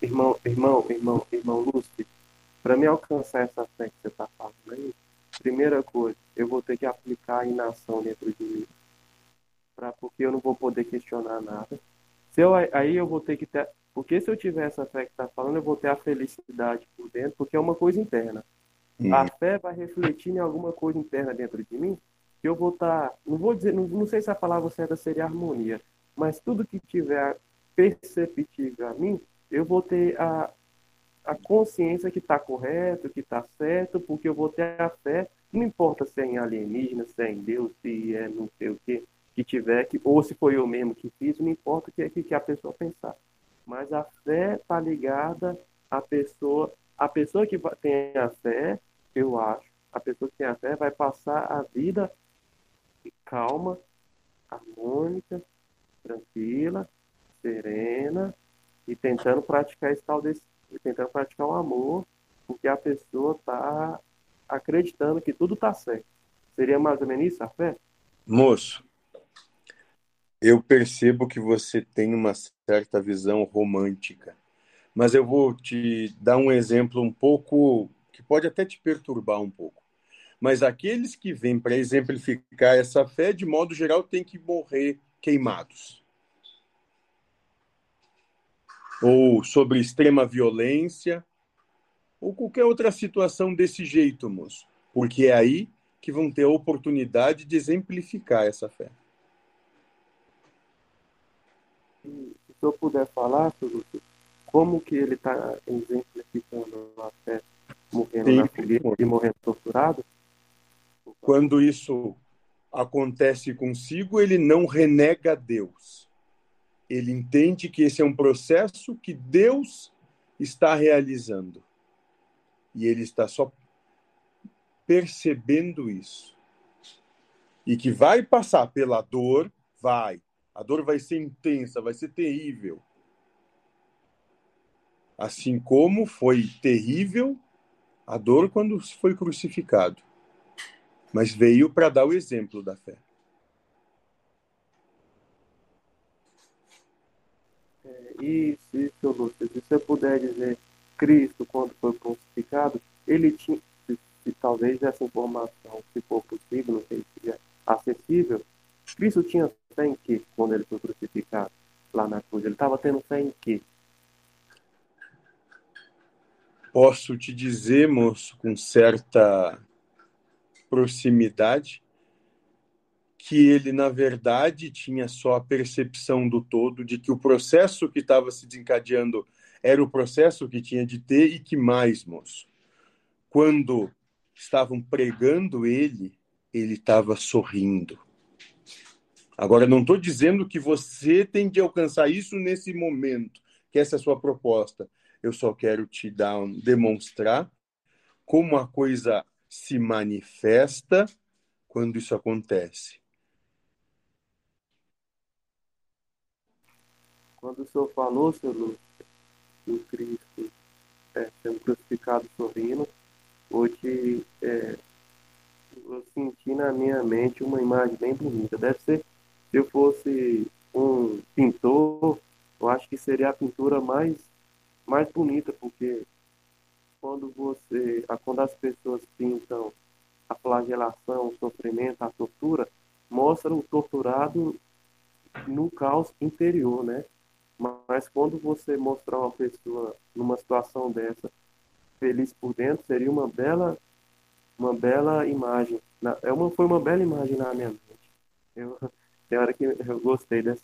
irmão, irmão, irmão, irmão Lúcio, para me alcançar essa fé que você está falando aí, primeira coisa, eu vou ter que aplicar a inação dentro de mim. Pra, porque eu não vou poder questionar nada. Se eu, aí eu vou ter que ter. Porque se eu tiver essa fé que está falando, eu vou ter a felicidade por dentro, porque é uma coisa interna. Hum. A fé vai refletir em alguma coisa interna dentro de mim, que eu vou estar. Tá, não vou dizer, não, não sei se a palavra certa seria harmonia, mas tudo que tiver perceptível a mim, eu vou ter a, a consciência que está correto, que está certo, porque eu vou ter a fé, não importa se é em alienígena, se é em Deus, se é não sei o que, que tiver, que, ou se foi eu mesmo que fiz, não importa o que, que, que a pessoa pensar. Mas a fé está ligada à pessoa, a pessoa que tem a fé, eu acho, a pessoa que tem a fé vai passar a vida calma, harmônica, tranquila, serena e tentando praticar esse tal desse, tentando praticar o amor, porque a pessoa está acreditando que tudo está certo. Seria mais ou menos isso a fé? Moço, eu percebo que você tem uma certa visão romântica, mas eu vou te dar um exemplo um pouco que pode até te perturbar um pouco. Mas aqueles que vêm para exemplificar essa fé, de modo geral, têm que morrer queimados. Ou sobre extrema violência, ou qualquer outra situação desse jeito, moço. Porque é aí que vão ter a oportunidade de exemplificar essa fé. Se eu puder falar, como que ele está exemplificando a fé morrendo Sim, na fogueira e morrendo torturado? Quando isso acontece consigo, ele não renega Deus. Ele entende que esse é um processo que Deus está realizando. E ele está só percebendo isso. E que vai passar pela dor, vai. A dor vai ser intensa, vai ser terrível. Assim como foi terrível a dor quando foi crucificado mas veio para dar o exemplo da fé. Isso, isso, Lúcio. Se você puder dizer, Cristo, quando foi crucificado, ele tinha, se, se, talvez essa informação, se for possível, não sei se é acessível, Cristo tinha fé em quê quando ele foi crucificado lá na cruz? Ele estava tendo fé em quê? Posso te dizer, moço, com certa proximidade, que ele, na verdade, tinha só a percepção do todo, de que o processo que estava se desencadeando era o processo que tinha de ter, e que mais, moço, quando estavam pregando ele, ele estava sorrindo. Agora, não estou dizendo que você tem de alcançar isso nesse momento, que essa é a sua proposta. Eu só quero te dar, demonstrar como a coisa se manifesta quando isso acontece? Quando o senhor falou, senhor Lúcio, do Cristo é, sendo crucificado sorrindo, hoje é, eu senti na minha mente uma imagem bem bonita. Deve ser, se eu fosse um pintor, eu acho que seria a pintura mais, mais bonita, porque quando você, quando as pessoas pintam a flagelação, o sofrimento, a tortura, mostra o torturado no caos interior, né? Mas quando você mostrar uma pessoa numa situação dessa feliz por dentro, seria uma bela uma bela imagem. É uma foi uma bela imagem na minha mente. Eu tem hora que eu gostei dessa